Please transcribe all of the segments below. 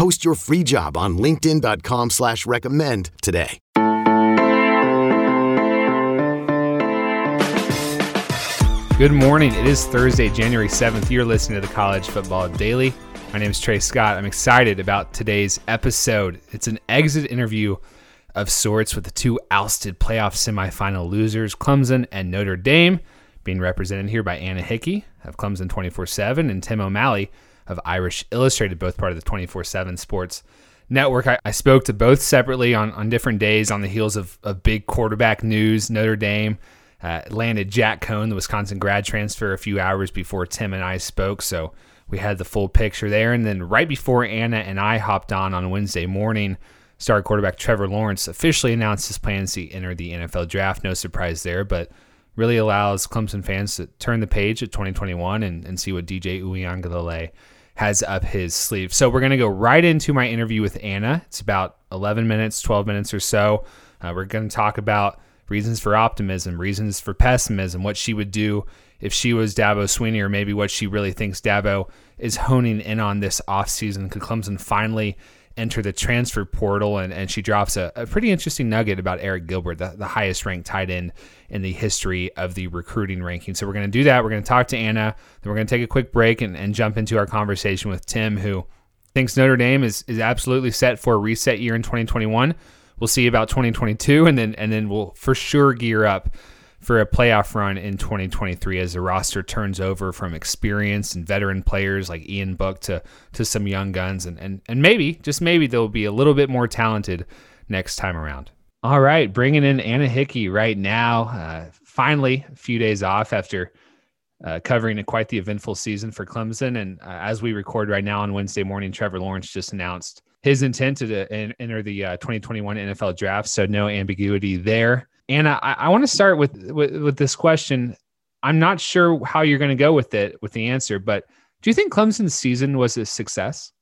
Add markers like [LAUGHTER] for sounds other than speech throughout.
Post your free job on LinkedIn.com slash recommend today. Good morning. It is Thursday, January 7th. You're listening to the College Football Daily. My name is Trey Scott. I'm excited about today's episode. It's an exit interview of sorts with the two ousted playoff semifinal losers, Clemson and Notre Dame, being represented here by Anna Hickey of Clemson 24 7 and Tim O'Malley of Irish Illustrated, both part of the 24 7 Sports Network. I, I, spoke to both separately on, on different days on the heels of, of big quarterback news. Notre Dame uh, landed Jack Coan, the Wisconsin grad transfer, a few hours before Tim and I spoke. So we had the full picture there. And then right before Anna and I hopped on on Wednesday morning, star quarterback Trevor Lawrence officially announced his plans to enter the NFL draft. No surprise there, but really allows Clemson fans to turn the page at 2021 and, and see what DJ Uiagalelei has up his sleeve. So we're going to go right into my interview with Anna. It's about 11 minutes, 12 minutes or so. Uh, we're going to talk about reasons for optimism, reasons for pessimism, what she would do if she was Dabo Swinney, or maybe what she really thinks Dabo is honing in on this offseason. Could Clemson finally enter the transfer portal? And, and she drops a, a pretty interesting nugget about Arik Gilbert, the, the highest ranked tight end in the history of the recruiting ranking. So we're going to do that. We're going to talk to Anna. Then we're going to take a quick break and, and jump into our conversation with Tim, who thinks Notre Dame is, is absolutely set for a reset year in 2021 we'll see about 2022, and then and then we'll for sure gear up for a playoff run in 2023 as the roster turns over from experienced and veteran players like Ian Book to to some young guns, and and and maybe just maybe they'll be a little bit more talented next time around. All right, bringing in Anna Hickey right now. Uh, finally, a few days off after. Uh, covering a quite the eventful season for Clemson. And uh, as we record right now on Wednesday morning, Trevor Lawrence just announced his intent to enter the uh, 2021 NFL draft. So no ambiguity there. And I, I want to start with, with, with this question. I'm not sure how you're going to go with it with the answer, but do you think Clemson's season was a success?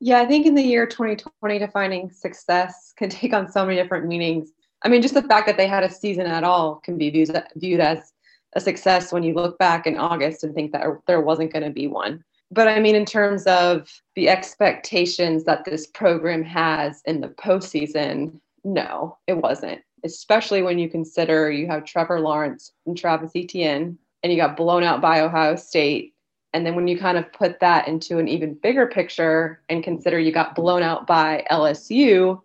Yeah, I think in the year 2020, defining success can take on so many different meanings. I mean, just the fact that they had a season at all can be viewed, viewed as a success when you look back in August and think that er, there wasn't going to be one. But I mean, in terms of the expectations that this program has in the postseason, no, it wasn't. Especially when you consider you have Trevor Lawrence and Travis Etienne, and you got blown out by Ohio State. And then when you kind of put that into an even bigger picture and consider you got blown out by LSU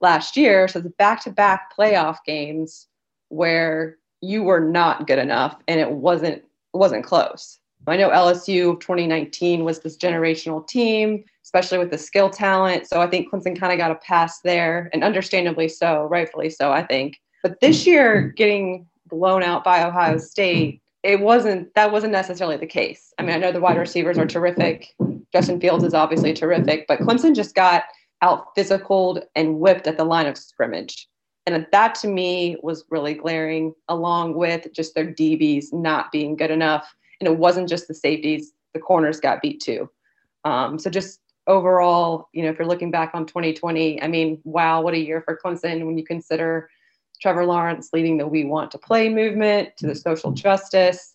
last year, so it's back to back playoff games where you were not good enough and it wasn't wasn't close. I know LSU 2019 was this generational team, especially with the skill talent. So I think Clemson kind of got a pass there, and understandably so, rightfully so, I think. But this year, getting blown out by Ohio State, it wasn't that wasn't necessarily the case. I mean, I know the wide receivers are terrific. Justin Fields is obviously terrific, but Clemson just got out physicaled and whipped at the line of scrimmage. And that to me was really glaring, along with just their DBs not being good enough and it wasn't just the safeties; the corners got beat too. Um, so just overall, you know, if you're looking back on 2020, I mean, wow, what a year for Clemson when you consider Trevor Lawrence leading the We Want to Play movement to the social justice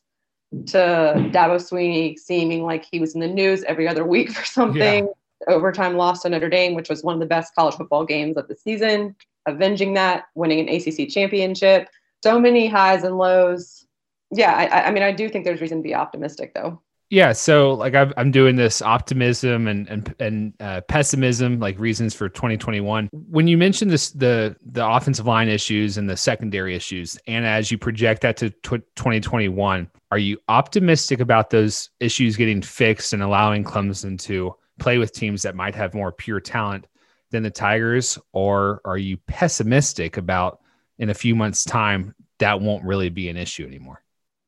to Dabo Swinney seeming like he was in the news every other week for something. Yeah. Overtime loss to Notre Dame, which was one of the best college football games of the season, avenging that, winning an ACC championship. So many highs and lows yeah, I, I mean, I do think there's reason to be optimistic, though. Yeah, so like i am doing this optimism and and and uh, pessimism, like reasons for 2021. When you mentioned this, the the offensive line issues and the secondary issues, and as you project that to 2021, are you optimistic about those issues getting fixed and allowing Clemson to play with teams that might have more pure talent than the Tigers, or are you pessimistic about in a few months' time that won't really be an issue anymore?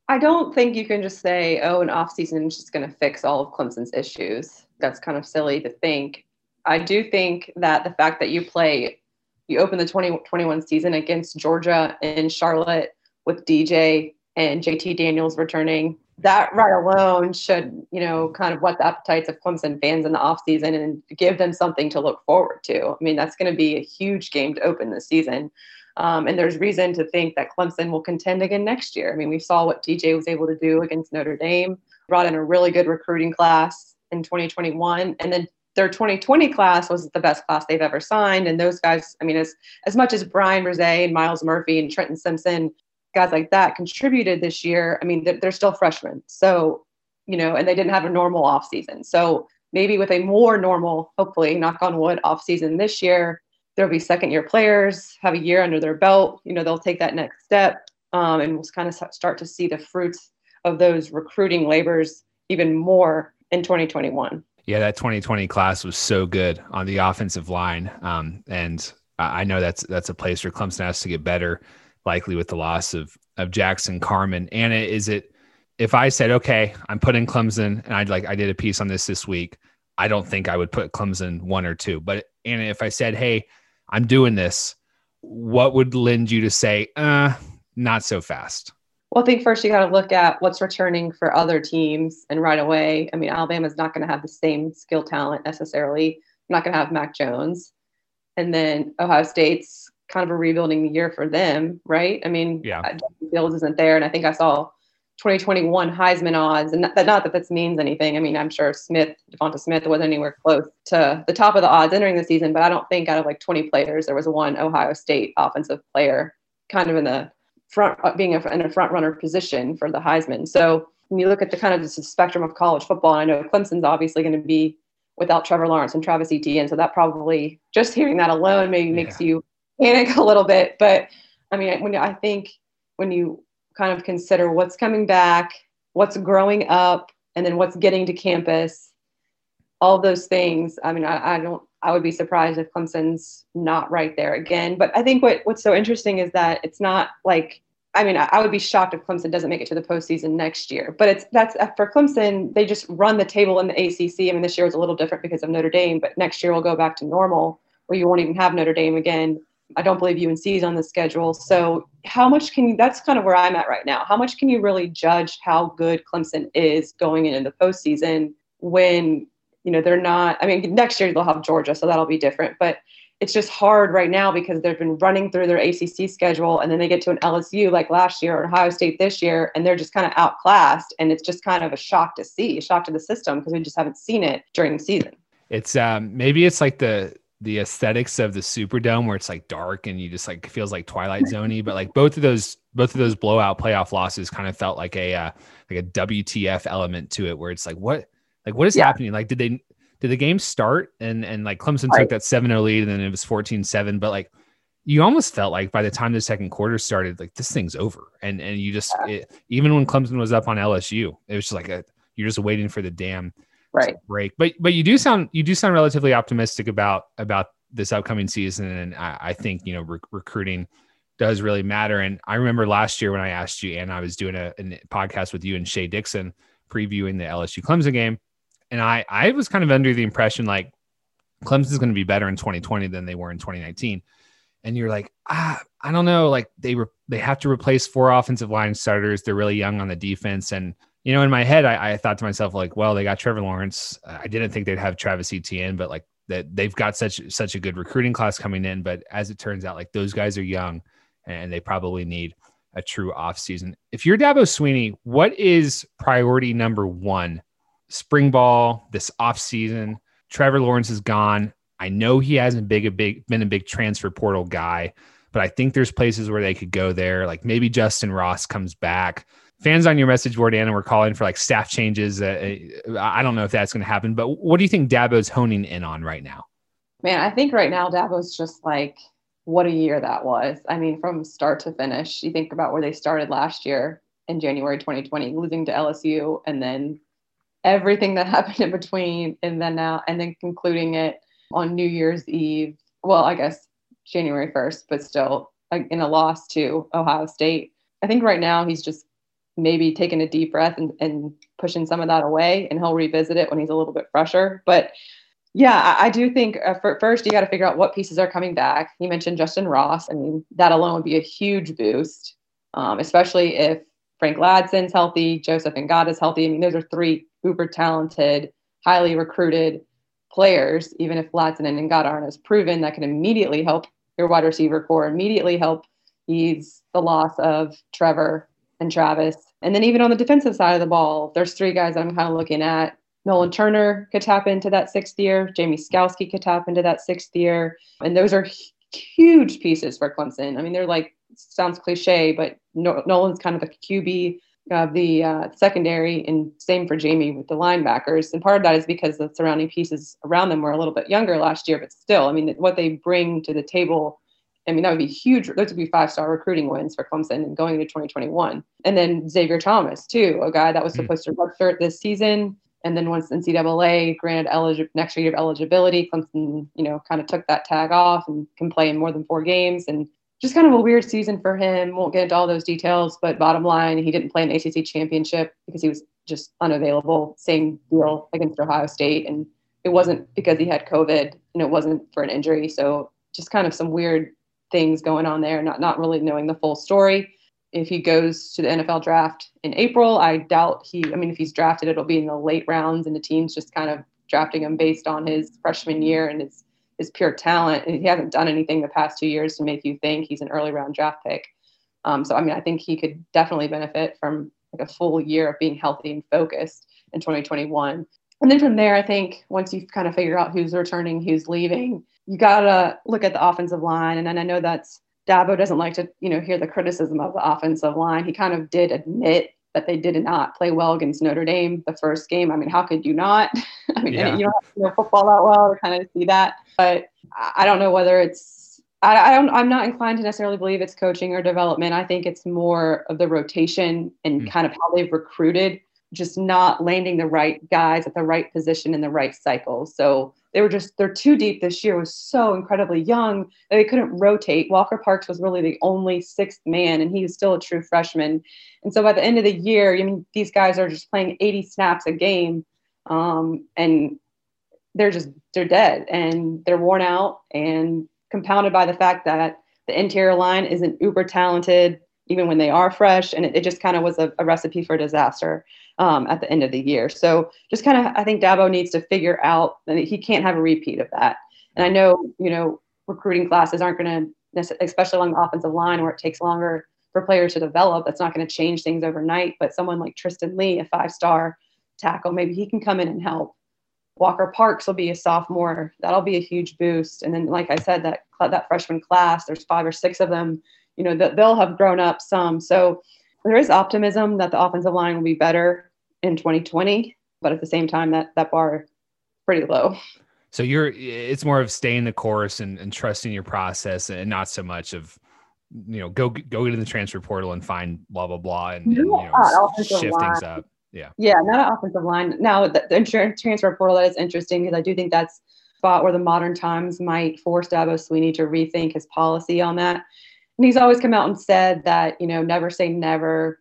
I don't think you can just say, oh, an off season is just going to fix all of Clemson's issues. That's kind of silly to think. I do think that the fact that you play you open the 2021 season against Georgia and Charlotte with DJ and JT Daniels returning. That right alone should, you know, kind of whet the appetites of Clemson fans in the offseason and give them something to look forward to. I mean, that's going to be a huge game to open this season. Um, and there's reason to think that Clemson will contend again next year. I mean, we saw what DJ was able to do against Notre Dame, brought in a really good recruiting class in 2021. And then their 2020 class was the best class they've ever signed. And those guys, I mean, as, as much as Bryan Bresee and Myles Murphy and Trenton Simpson, guys like that contributed this year, I mean, they're, they're still freshmen. So, you know, and they didn't have a normal offseason. So maybe with a more normal, hopefully, knock on wood, offseason this year, there'll be second year players, have a year under their belt. You know, they'll take that next step. Um, and we'll kind of start to see the fruits of those recruiting labors even more in 2021. Yeah, that 2020 class was so good on the offensive line, um, and I know that's that's a place where Clemson has to get better, likely with the loss of of Jackson Carman Anna, is it? If I said, okay, I'm putting Clemson, and I'd like I did a piece on this this week, I don't think I would put Clemson one or two. But Anna, if I said, hey, I'm doing this, what would lend you to say, uh, not so fast? Well, I think first you got to look at what's returning for other teams, and right away, I mean, Alabama's not going to have the same skill talent necessarily. I'm not going to have Mac Jones, and then Ohio State's kind of a rebuilding year for them, right? I mean, yeah, Justin Fields isn't there, and I think I saw 2021 Heisman odds, and not, not that this means anything. I mean, I'm sure Smith, Devonta Smith, wasn't anywhere close to the top of the odds entering the season, but I don't think out of like 20 players, there was one Ohio State offensive player kind of in the front uh, being a, in a front runner position for the Heisman. So when you look at the kind of the spectrum of college football, and I know Clemson's obviously going to be without Trevor Lawrence and Travis Etienne, so that probably just hearing that alone maybe yeah. makes you panic [LAUGHS] a little bit. But I mean, when I think when you kind of consider what's coming back, what's growing up, and then what's getting to campus, all those things. I mean, I, I don't. I would be surprised if Clemson's not right there again. But I think what what's so interesting is that it's not like I mean, I, would be shocked if Clemson doesn't make it to the postseason next year. But it's that's uh, for Clemson. They just run the table in the ACC. I mean, this year was a little different because of Notre Dame, but next year we'll go back to normal, where you won't even have Notre Dame again. I don't believe UNC is on the schedule. So how much can you? That's kind of where I'm at right now. How much can you really judge how good Clemson is going into the postseason when you know they're not? I mean, next year they'll have Georgia, so that'll be different. But it's just hard right now because they've been running through their ACC schedule and then they get to an LSU like last year or Ohio State this year and they're just kind of outclassed and it's just kind of a shock to see, a shock to the system because we just haven't seen it during the season. It's um maybe it's like the the aesthetics of the Superdome where it's like dark and you just like feels like Twilight [LAUGHS] Zoney, but like both of those both of those blowout playoff losses kind of felt like a uh, like a WTF element to it where it's like what like what is yeah. happening? Like did they did the game start and and like Clemson right. took that 7-0 lead and then it was 14-7 but like you almost felt like by the time the second quarter started like this thing's over and and you just yeah. it, even when Clemson was up on LSU it was just like a, you're just waiting for the damn right break but but you do sound you do sound relatively optimistic about about this upcoming season and I, I think you know re- recruiting does really matter and I remember last year when I asked you and I was doing a, a podcast with you and Shea Dixon previewing the LSU Clemson game and I I was kind of under the impression like Clemson's going to be better in 2020 than they were in 2019. And you're like, ah, I don't know. Like they re- they have to replace four offensive line starters. They're really young on the defense. And you know, in my head, I, I thought to myself like, well, they got Trevor Lawrence. I didn't think they'd have Travis Etienne, but like that they've got such such a good recruiting class coming in. But as it turns out, like those guys are young, and they probably need a true offseason. If you're Dabo Swinney, what is priority number one spring ball, this off season. Trevor Lawrence is gone. I know he hasn't big a big been a big transfer portal guy, but I think there's places where they could go there. Like maybe Justin Ross comes back. Fans on your message board, Anna, we're calling for like staff changes. Uh, I don't know if that's going to happen, but what do you think Dabo's honing in on right now? Man, I think right now Dabo's just like, what a year that was. I mean, from start to finish, you think about where they started last year in January 2020, losing to LSU and then everything that [LAUGHS] happened in between and then now and then concluding it on New Year's Eve. Well, I guess January 1st, but still in a loss to Ohio State. I think right now he's just maybe taking a deep breath and, and pushing some of that away and he'll revisit it when he's a little bit fresher. But Yeah, I, I do think uh, for, first you got to figure out what pieces are coming back. You mentioned Justin Ross. I mean, that alone would be a huge boost, um, especially if Frank Ladson's healthy, Joseph Ngata is healthy. I mean, those are three uber talented, highly recruited players. Even if Ladson and Ngata aren't as proven, that can immediately help your wide receiver core, immediately help ease the loss of Trevor and Travis. And then even on the defensive side of the ball, there's three guys I'm kind of looking at. Nolan Turner could tap into that sixth year. Jamie Skalski could tap into that sixth year. And those are huge pieces for Clemson. I mean, they're like, sounds cliche, but Nolan's kind of the QB of the uh, secondary, and same for Jamie with the linebackers. And part of that is because the surrounding pieces around them were a little bit younger last year, but still, I mean, what they bring to the table I mean, that would be huge. Those would be five star recruiting wins for Clemson and going into 2021. And then Xavier Thomas, too, a guy that was hmm. supposed to redshirt this season. And then once NCAA granted eligi- next year of eligibility, Clemson, you know, kind of took that tag off and can play in more than four games. And just kind of a weird season for him. Won't get into all those details, but bottom line, he didn't play an ACC championship because he was just unavailable. Same deal against Ohio State. And it wasn't because he had COVID and it wasn't for an injury. So just kind of some weird things going on there, not not really knowing the full story. If he goes to the NFL draft in April, I doubt he. I mean, if he's drafted, it'll be in the late rounds, and the team's just kind of drafting him based on his freshman year and his his pure talent. And he hasn't done anything the past two years to make you think he's an early round draft pick. Um, so I mean, I think he could definitely benefit from like a full year of being healthy and focused in 2021. And then from there, I think once you kind of figure out who's returning, who's leaving, you gotta look at the offensive line. And then I know that's Dabo doesn't like to, you know, hear the criticism of the offensive line. He kind of did admit that they did not play well against Notre Dame the first game. I mean, how could you not? [LAUGHS] I mean, yeah. you don't have to know football that well to kind of see that. But I don't know whether it's I, I don't I'm not inclined to necessarily believe it's coaching or development. I think it's more of the rotation and mm-hmm. kind of how they've recruited, just not landing the right guys at the right position in the right cycle. So they were just they're too deep this year was so incredibly young that they couldn't rotate. Walker parks was really the only sixth man and he was still a true freshman. And so by the end of the year i mean these guys are just playing 80 snaps a game um, and they're just they're dead and they're worn out and compounded by the fact that the interior line isn't uber talented even when they are fresh and it, it just kind of was a, a recipe for disaster um, at the end of the year. So just kind of, I think Dabo needs to figure out that he can't have a repeat of that. And I know, you know, recruiting classes aren't going to, especially along the offensive line where it takes longer for players to develop. That's not going to change things overnight. But someone like Tristan Leigh, a five-star tackle, maybe he can come in and help. Walker Parks will be a sophomore. That'll be a huge boost. And then, like I said, that that freshman class, there's five or six of them. You know, that they'll have grown up some. So there is optimism that the offensive line will be better in 2020, but at the same time, that that bar pretty low. So you're it's more of staying the course and, and trusting your process and not so much of you know go go to the transfer portal and find blah blah blah and, and you know shift line. things up. Yeah. Yeah, not an offensive line. Now the, the insurance transfer portal that is interesting because I do think that's spot where the modern times might force Dabo Swinney to rethink his policy on that and he's always come out and said that you know never say never.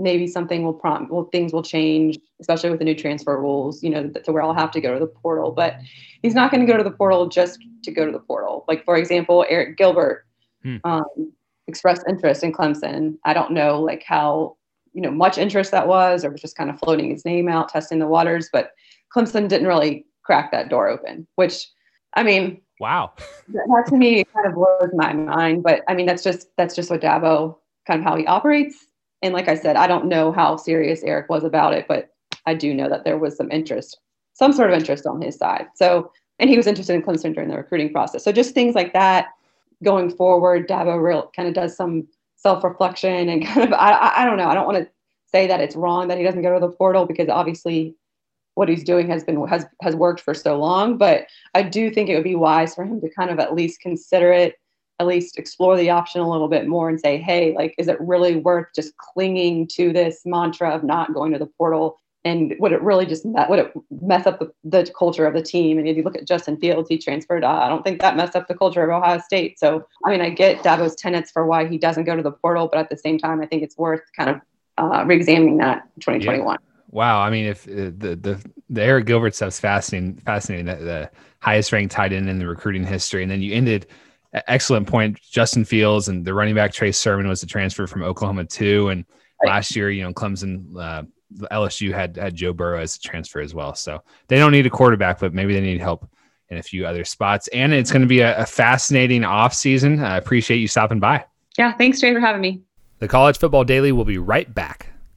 Maybe something will prompt well things will change especially with the new transfer rules you know to where i'll have to go to the portal. But he's not going to go to the portal just to go to the portal. Like for example arik gilbert hmm. um, expressed interest in clemson. I don't know like how you know much interest that was or was just kind of floating his name out testing the waters but clemson didn't really crack that door open which i mean Wow. that to me kind of blows my mind. But I mean, that's just that's just what Dabo kind of how he operates. And like I said, I don't know how serious Arik was about it, but I do know that there was some interest, some sort of interest on his side. So, and he was interested in Clemson during the recruiting process. So just things like that going forward, Dabo real kind of does some self-reflection and kind of I, I don't know. I don't want to say that it's wrong that he doesn't go to the portal because obviously what he's doing has been has has worked for so long. But I do think it would be wise for him to kind of at least consider it, at least explore the option a little bit more and say, hey, like, is it really worth just clinging to this mantra of not going to the portal? And would it really just would it mess up the, the culture of the team? And if you look at Justin Fields, he transferred. Uh, I don't think that messed up the culture of Ohio State. So I mean, I get Dabo's tenets for why he doesn't go to the portal, but at the same time, I think it's worth kind of uh, re-examining that 2021. Yeah. Wow. I mean, if uh, the the the Arik Gilbert stuff's fascinating, fascinating. The, the highest ranked tight end in the recruiting history, and then you ended. Excellent point. Justin Fields and the running back Trey Sermon was the transfer from Oklahoma too, and right. last year, you know, Clemson, uh, LSU had had Joe Burrow as a transfer as well. So they don't need a quarterback, but maybe they need help in a few other spots. And it's going to be a, a fascinating off season. I appreciate you stopping by. Yeah, thanks, Trey, for having me. The College Football Daily will be right back.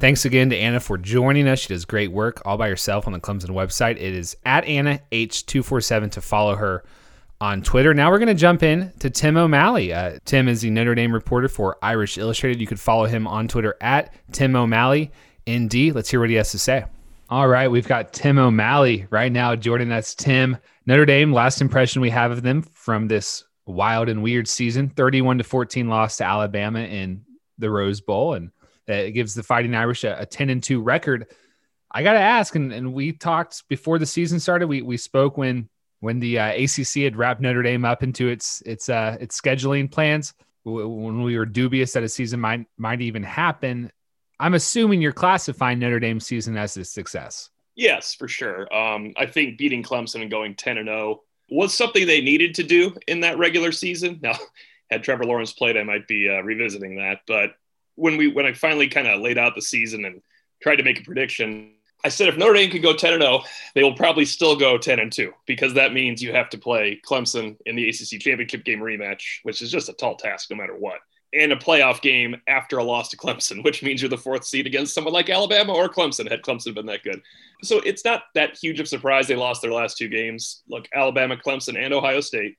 Thanks again to Anna for joining us. She does great work all by herself on the Clemson website. It is at Anna H247 to follow her on Twitter. Now we're going to jump in to Tim O'Malley. Uh, Tim is the Notre Dame reporter for Irish Illustrated. You could follow him on Twitter at Tim O'Malley. ND. Let's hear what he has to say. All right, we've got Tim O'Malley right now joining us. Tim, Notre Dame, last impression we have of them from this wild and weird season 31 to 14 loss to Alabama in the Rose Bowl. And it gives the Fighting Irish a, a 10 and 2 record. I got to ask, and, and we talked before the season started. We, we spoke when when the uh, ACC had wrapped Notre Dame up into its its uh, its scheduling plans. When we were dubious that a season might might even happen, I'm assuming you're classifying Notre Dame season as a success. Yes, for sure. Um, I think beating Clemson and going 10 and 0 was something they needed to do in that regular season. Now, [LAUGHS] had Trevor Lawrence played, I might be uh, revisiting that. But when we when I finally kind of laid out the season and tried to make a prediction, I said if Notre Dame could go 10 and 0, they will probably still go 10 and 2 because that means you have to play Clemson in the ACC championship game rematch, which is just a tall task no matter what. And a playoff game after a loss to Clemson, [LAUGHS] which means you're the fourth seed against someone like Alabama or Clemson, had Clemson been that good. So it's not that huge of surprise they lost their last two games. Look, Alabama, Clemson, and Ohio State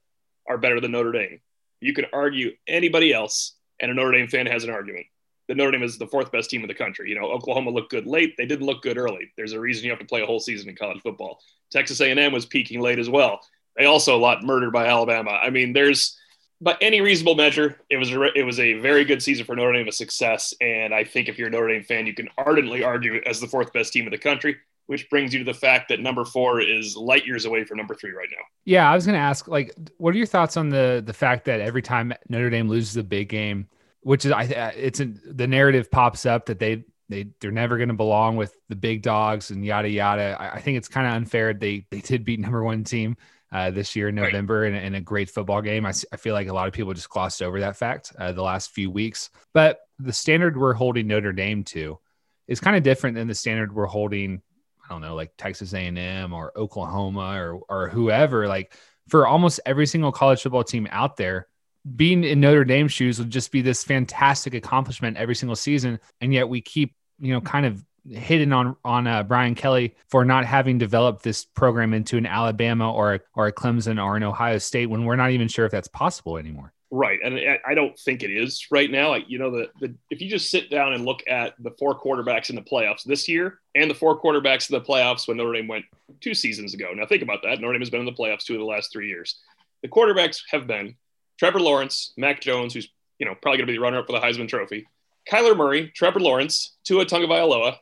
are better than Notre Dame. You could argue anybody else, and a Notre Dame fan has an argument that Notre Dame is the fourth best team in the country. You know, Oklahoma looked good late; they didn't look good early. There's a reason you have to play a whole season in college football. Texas A&M was peaking late as well. They also a lot murdered by Alabama. I mean, there's by any reasonable measure, it was a, it was a very good season for Notre Dame, a success. And I think if you're a Notre Dame fan, you can ardently argue as the fourth best team in the country. Which brings you to the fact that number four is light years away from number three right now. Yeah, I was going to ask, like, what are your thoughts on the the fact that every time Notre Dame loses a big game, which is I it's a, the narrative pops up that they they they're never going to belong with the big dogs and yada yada. I, I think it's kind of unfair. They they did beat number one team uh, this year in November right. in, in, a great football game. I, I feel like a lot of people just glossed over that fact uh, the last few weeks. But the standard we're holding Notre Dame to is kind of different than the standard we're holding. I don't know, like Texas A&M or Oklahoma or or whoever. Like for almost every single college football team out there, being in Notre Dame shoes would just be this fantastic accomplishment every single season. And yet we keep, you know, kind of hitting on on uh, Brian Kelly for not having developed this program into an Alabama or or a Clemson or an Ohio State when we're not even sure if that's possible anymore. Right, and I don't think it is right now. Like, you know, the, the if you just sit down and look at the four quarterbacks in the playoffs this year and the four quarterbacks in the playoffs when Notre Dame went two seasons ago. Now think about that. Notre Dame has been in the playoffs two of the last three years. The quarterbacks have been Trevor Lawrence, Mac Jones, who's you know probably going to be the runner-up for the Heisman Trophy, Kyler Murray, Trevor Lawrence, Tua Tagovailoa,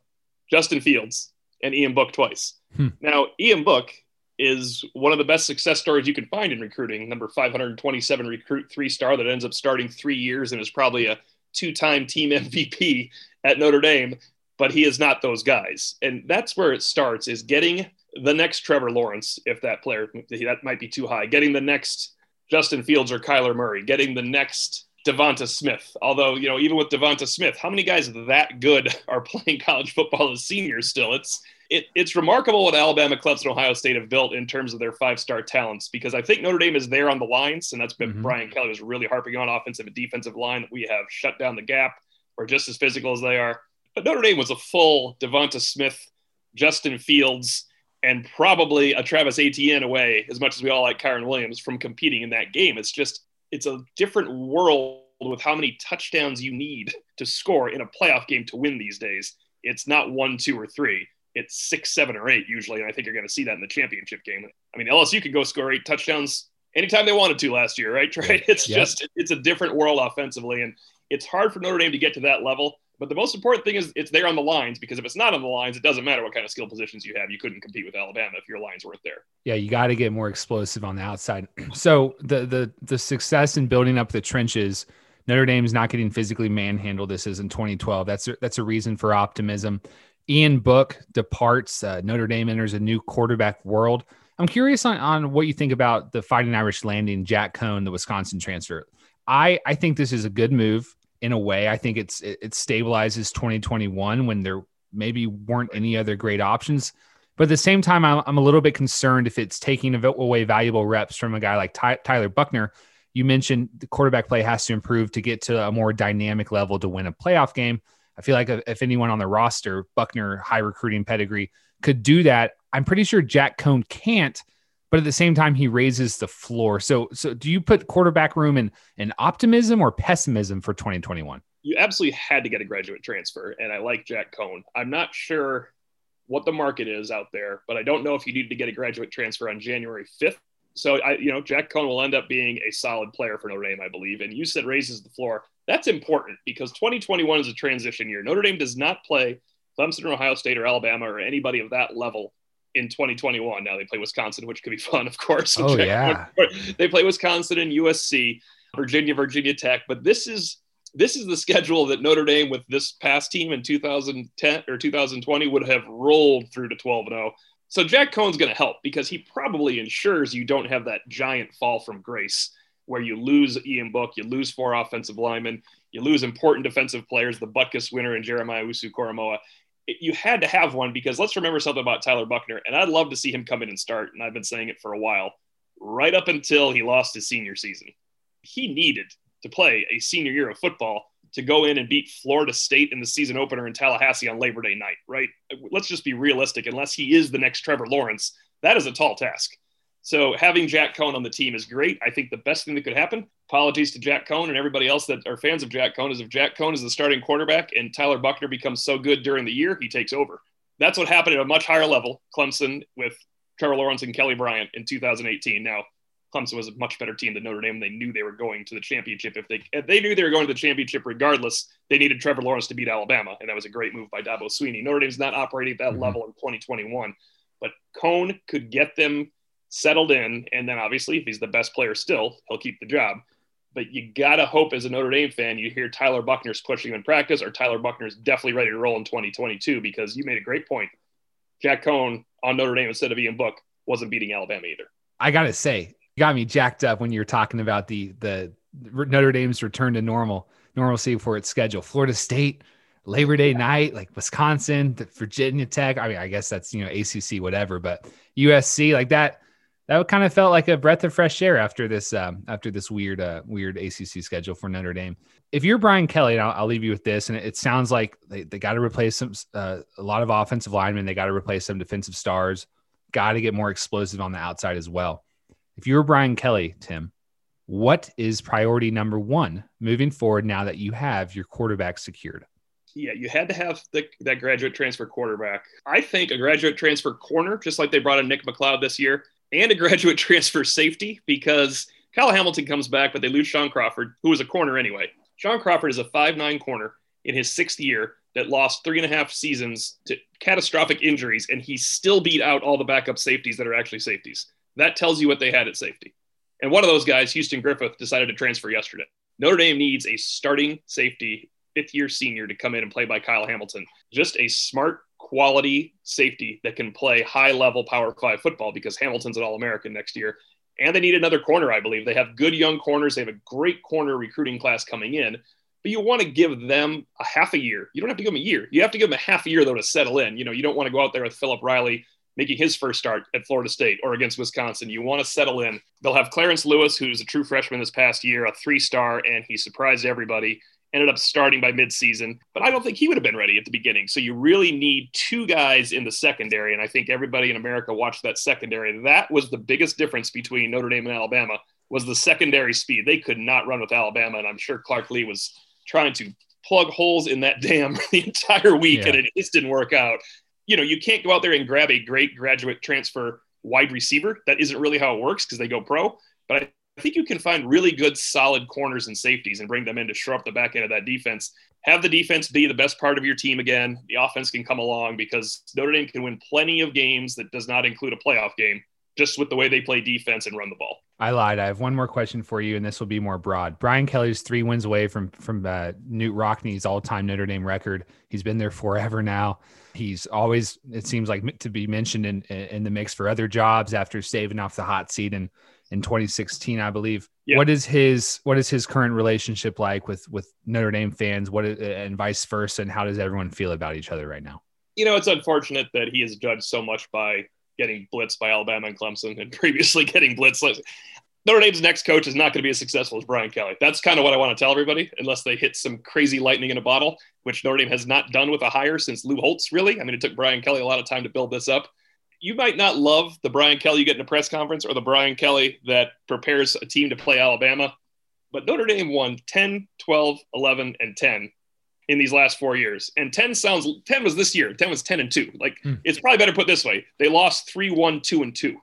Justin Fields, and Ian Book twice. Hmm. Now, Ian Book is one of the best success stories you can find in recruiting. Number 527 recruit, three star that ends up starting three years and is probably a two-time team [LAUGHS] MVP at Notre Dame. But he is not those guys, and that's where it starts: is getting the next Trevor Lawrence, if that player that might be too high, getting the next Justin Fields or Kyler Murray, getting the next Devonta Smith. Although, you know, even with Devonta Smith, how many guys that good [LAUGHS] are playing college football as seniors still? It's it, it's remarkable what Alabama, Clemson, Ohio State have built in terms of their five-star talents because I think Notre Dame is there on the lines, and that's been mm-hmm. Brian Kelly was really harping on offensive and defensive line that we have shut down the gap or just as physical as they are. But Notre Dame was a full Devonta Smith, Justin Fields, and probably a Travis Etienne away, as much as we all like Kyren Williams, from competing in that game. It's just, it's a different world with how many touchdowns you need to score in a playoff game to win these days. It's not one, two, or three. It's six, seven, or eight usually, and I think you're going to see that in the championship game. I mean, LSU could go score eight touchdowns anytime they wanted to last year, right? [LAUGHS] Right? It's yeah. just it's a different world offensively, and it's hard for Notre Dame to get to that level. But the most important thing is it's there on the lines because if it's not on the lines, it doesn't matter what kind of skill positions you have. You couldn't compete with Alabama if your lines weren't there. Yeah, you got to get more explosive on the outside. [CLEARS THROAT] So the the the success in building up the trenches, Notre Dame's not getting physically manhandled. This is in 2012. That's a, that's a reason for optimism. Ian Book departs. Uh, Notre Dame enters a new quarterback world. I'm curious on, on what you think about the Fighting Irish landing Jack Coan, the Wisconsin transfer. I I think this is a good move in a way. I think it's it, it stabilizes 2021 when there maybe weren't any other great options. But at the same time, I'm, I'm a little bit concerned if it's taking away valuable reps from a guy like Ty, Tyler Buchner. You mentioned the quarterback play has to improve to get to a more dynamic level to win a playoff game. I feel like if anyone on the roster, Buchner, high recruiting pedigree, could do that, I'm pretty sure Jack Coan can't but at the same time he raises the floor. So so do you put quarterback room in in optimism or pessimism for 2021? You absolutely had to get a graduate transfer and I like Jack Coan. I'm not sure what the market is out there, but I don't know if you need to get a graduate transfer on January 5th. So I you know Jack Coan will end up being a solid player for Notre Dame, I believe. And you said raises the floor. That's important because 2021 is a transition year. Notre Dame does not play Clemson or Ohio State or Alabama or anybody of that level in 2021. Now they play Wisconsin, which could be [LAUGHS] fun, of course. Oh yeah, [LAUGHS] they play Wisconsin and USC, Virginia, Virginia Tech. But this is this is the schedule that Notre Dame with this past team in 2010 or 2020 would have rolled through to 12 and 0. So Jack Coan's going to help because he probably ensures you don't have that giant fall from grace where you lose Ian Book, you lose four offensive linemen, you lose important defensive players, the Butkus winner and Jeremiah Owusu-Koramoah you had to have one because let's remember something about Tyler Buchner, and I'd love to see him come in and start. And I've been saying it for a while, right up until he lost his senior season. He needed to play a senior year of football to go in and beat Florida State in the season opener in Tallahassee on Labor Day night, right? Let's just be realistic. Unless he is the next Trevor Lawrence, that is a tall task. So having Jack Coan on the team is great. I think the best thing that could happen, apologies to Jack Coan and everybody else that are fans of Jack Coan, is if Jack Coan is the starting quarterback and Tyler Buchner becomes so good during the year, he takes over. That's what happened at a much higher level, Clemson with Trevor Lawrence and Kelly Bryant in 2018. Now, Clemson was a much better team than Notre Dame. They knew they were going to the championship. If they if they knew they were going to the championship regardless, they needed Trevor Lawrence to beat Alabama, and that was a great move by Dabo Swinney. Notre Dame's not operating at that mm-hmm. level in 2021, but Coan could get them settled in, and then obviously, if he's the best player still, he'll keep the job. But you gotta hope as a Notre Dame fan, you hear Tyler Buchner's pushing in practice, or Tyler Buchner's definitely ready to roll in 2022 because you made a great point. Jack Coan on Notre Dame instead of Ian Book wasn't beating Alabama either. I gotta say, you got me jacked up when you were talking about the the Notre Dame's return to normal normalcy for its schedule. Florida State, Labor Day night, like Wisconsin, Virginia Tech. I mean, I guess that's you know ACC, whatever, but USC like that that kind of felt like a breath of fresh air after this um, after this weird uh, weird ACC schedule for Notre Dame. If you're Brian Kelly, and I'll, I'll leave you with this, and it, it sounds like they, they got to replace some uh, a lot of offensive linemen. They got to replace some defensive stars. Got to get more explosive on the outside as well. If you're Brian Kelly, Tim, what is priority number one moving forward now that you have your quarterback secured? yeah, you had to have the, that graduate transfer quarterback. I think a graduate transfer corner, just like they brought in Nick McCloud this year, and a graduate [LAUGHS] transfer safety because Kyle Hamilton comes back, but they lose Sean Crawford, who was a corner anyway. Sean Crawford is a five-nine corner in his sixth year that lost three and a half seasons to catastrophic injuries, and he still beat out all the backup safeties that are actually safeties. That tells you what they had at safety. And one of those guys, Houston Griffith, decided to transfer yesterday. Notre Dame needs a starting safety, fifth year senior, to come in and play by Kyle Hamilton. Just a smart quality safety that can play high level power five football because Hamilton's an All American next year. And they need another corner, I believe. They have good young corners. They have a great corner recruiting class coming in, but you want to give them a half a year. You don't have to give them a year. You have to give them a half a year, though, to settle in. You know, you don't want to go out there with Philip Riley making his first start at Florida State or against Wisconsin. You want to settle in. They'll have Clarence Lewis, who's a true freshman this past year, a three star, and he surprised everybody ended up starting by midseason, but I don't think he would have been ready at the beginning. So you really need two guys in the secondary. And I think everybody in America watched that secondary. That was the biggest difference between Notre Dame and Alabama was the secondary speed. They could not run with Alabama. And I'm sure Clark Lea was trying to plug holes in that dam [LAUGHS] the entire week Yeah. and it just didn't work out. You know, you can't go out there and grab a great graduate transfer wide receiver. That isn't really how it works because they go pro. But I I think you can find really good, solid corners and safeties and bring them in to shore up the back end of that defense. Have the defense be the best part of your team again. The offense can come along because Notre Dame can win plenty of games that does not include a playoff game just with the way they play defense and run the ball. I lied. I have one more question for you, and this will be more broad. Brian Kelly's three wins away from from uh, Knute Rockne's all-time Notre Dame record. He's been there forever now. He's always, it seems like, to be mentioned in in the mix for other jobs after saving off the hot seat in in 2016, I believe. Yeah. What is his What is his current relationship like with with Notre Dame fans? What is, and vice versa, and how does everyone feel about each other right now? You know, it's unfortunate that he is judged so much by getting blitzed by Alabama and Clemson and [LAUGHS] previously getting blitzed. Notre Dame's next coach is not going to be as successful as Brian Kelly. That's kind of what I want to tell everybody, unless they hit some crazy lightning in a bottle, which Notre Dame has not done with a hire since Lou Holtz, really. I mean, it took Brian Kelly a lot of time to build this up. You might not love the Brian Kelly you get in a press conference or the Brian Kelly that prepares a team to play Alabama, but Notre Dame won 10, 12, 11, and 10 in these last four years. And 10 sounds 10 was this year. 10 was 10 and 2. Like Hmm. it's probably better put this way. They lost 3, 1, 2, and 2.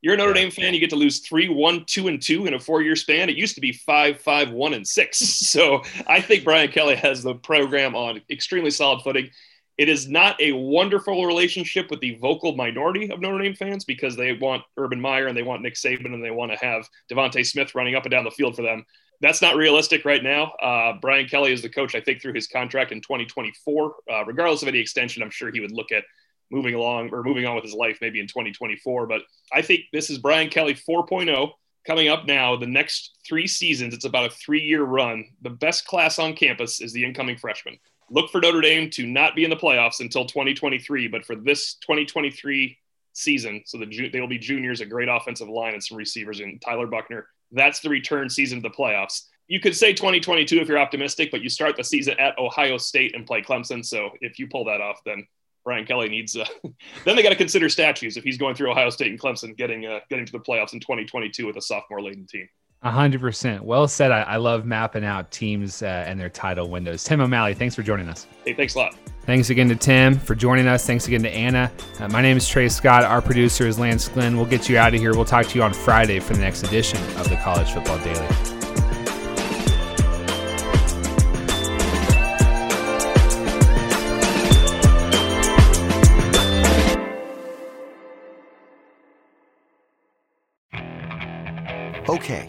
You're a Notre Dame fan, you get to lose 3, 1, 2, and 2 in a four-year span. It used to be 5, 5, 1, and 6. [LAUGHS] So I think Brian Kelly has the program on extremely solid footing. It is not a wonderful relationship with the vocal minority of Notre Dame fans because they want Urban Meyer and they want Nick Saban and they want to have Devonta Smith running up and down the field for them that's not realistic right now. Uh, Brian Kelly is the coach, I think, through his contract in 2024. Uh, regardless of any extension, I'm sure he would look at moving along or moving on with his life maybe in 2024. But I think this is Brian Kelly 4.0 coming up now. The next three seasons, it's about a three year run. The best class on campus is the incoming freshman. Look for Notre Dame to not be in the playoffs until 2023, but for this 2023 season, so the they will be juniors, a great offensive line, and some receivers, and Tyler Buchner that's the return season to the playoffs. You could say 2022 if you're optimistic, but you start the season at Ohio State and play Clemson. So if you pull that off, then Brian Kelly needs. Uh, [LAUGHS] then they got to consider statues if he's going through Ohio State and Clemson, getting uh, getting to the playoffs in 2022 with a sophomore laden team. A hundred percent. Well said. I, I love mapping out teams uh, and their title windows. Tim O'Malley, thanks for joining us. Hey, thanks a lot. Thanks again to Tim for joining us. Thanks again to Anna. Uh, my name is Trey Scott. Our producer is Lance Glenn. We'll get you out of here. We'll talk to you on Friday for the next edition of the College Football Daily. Okay,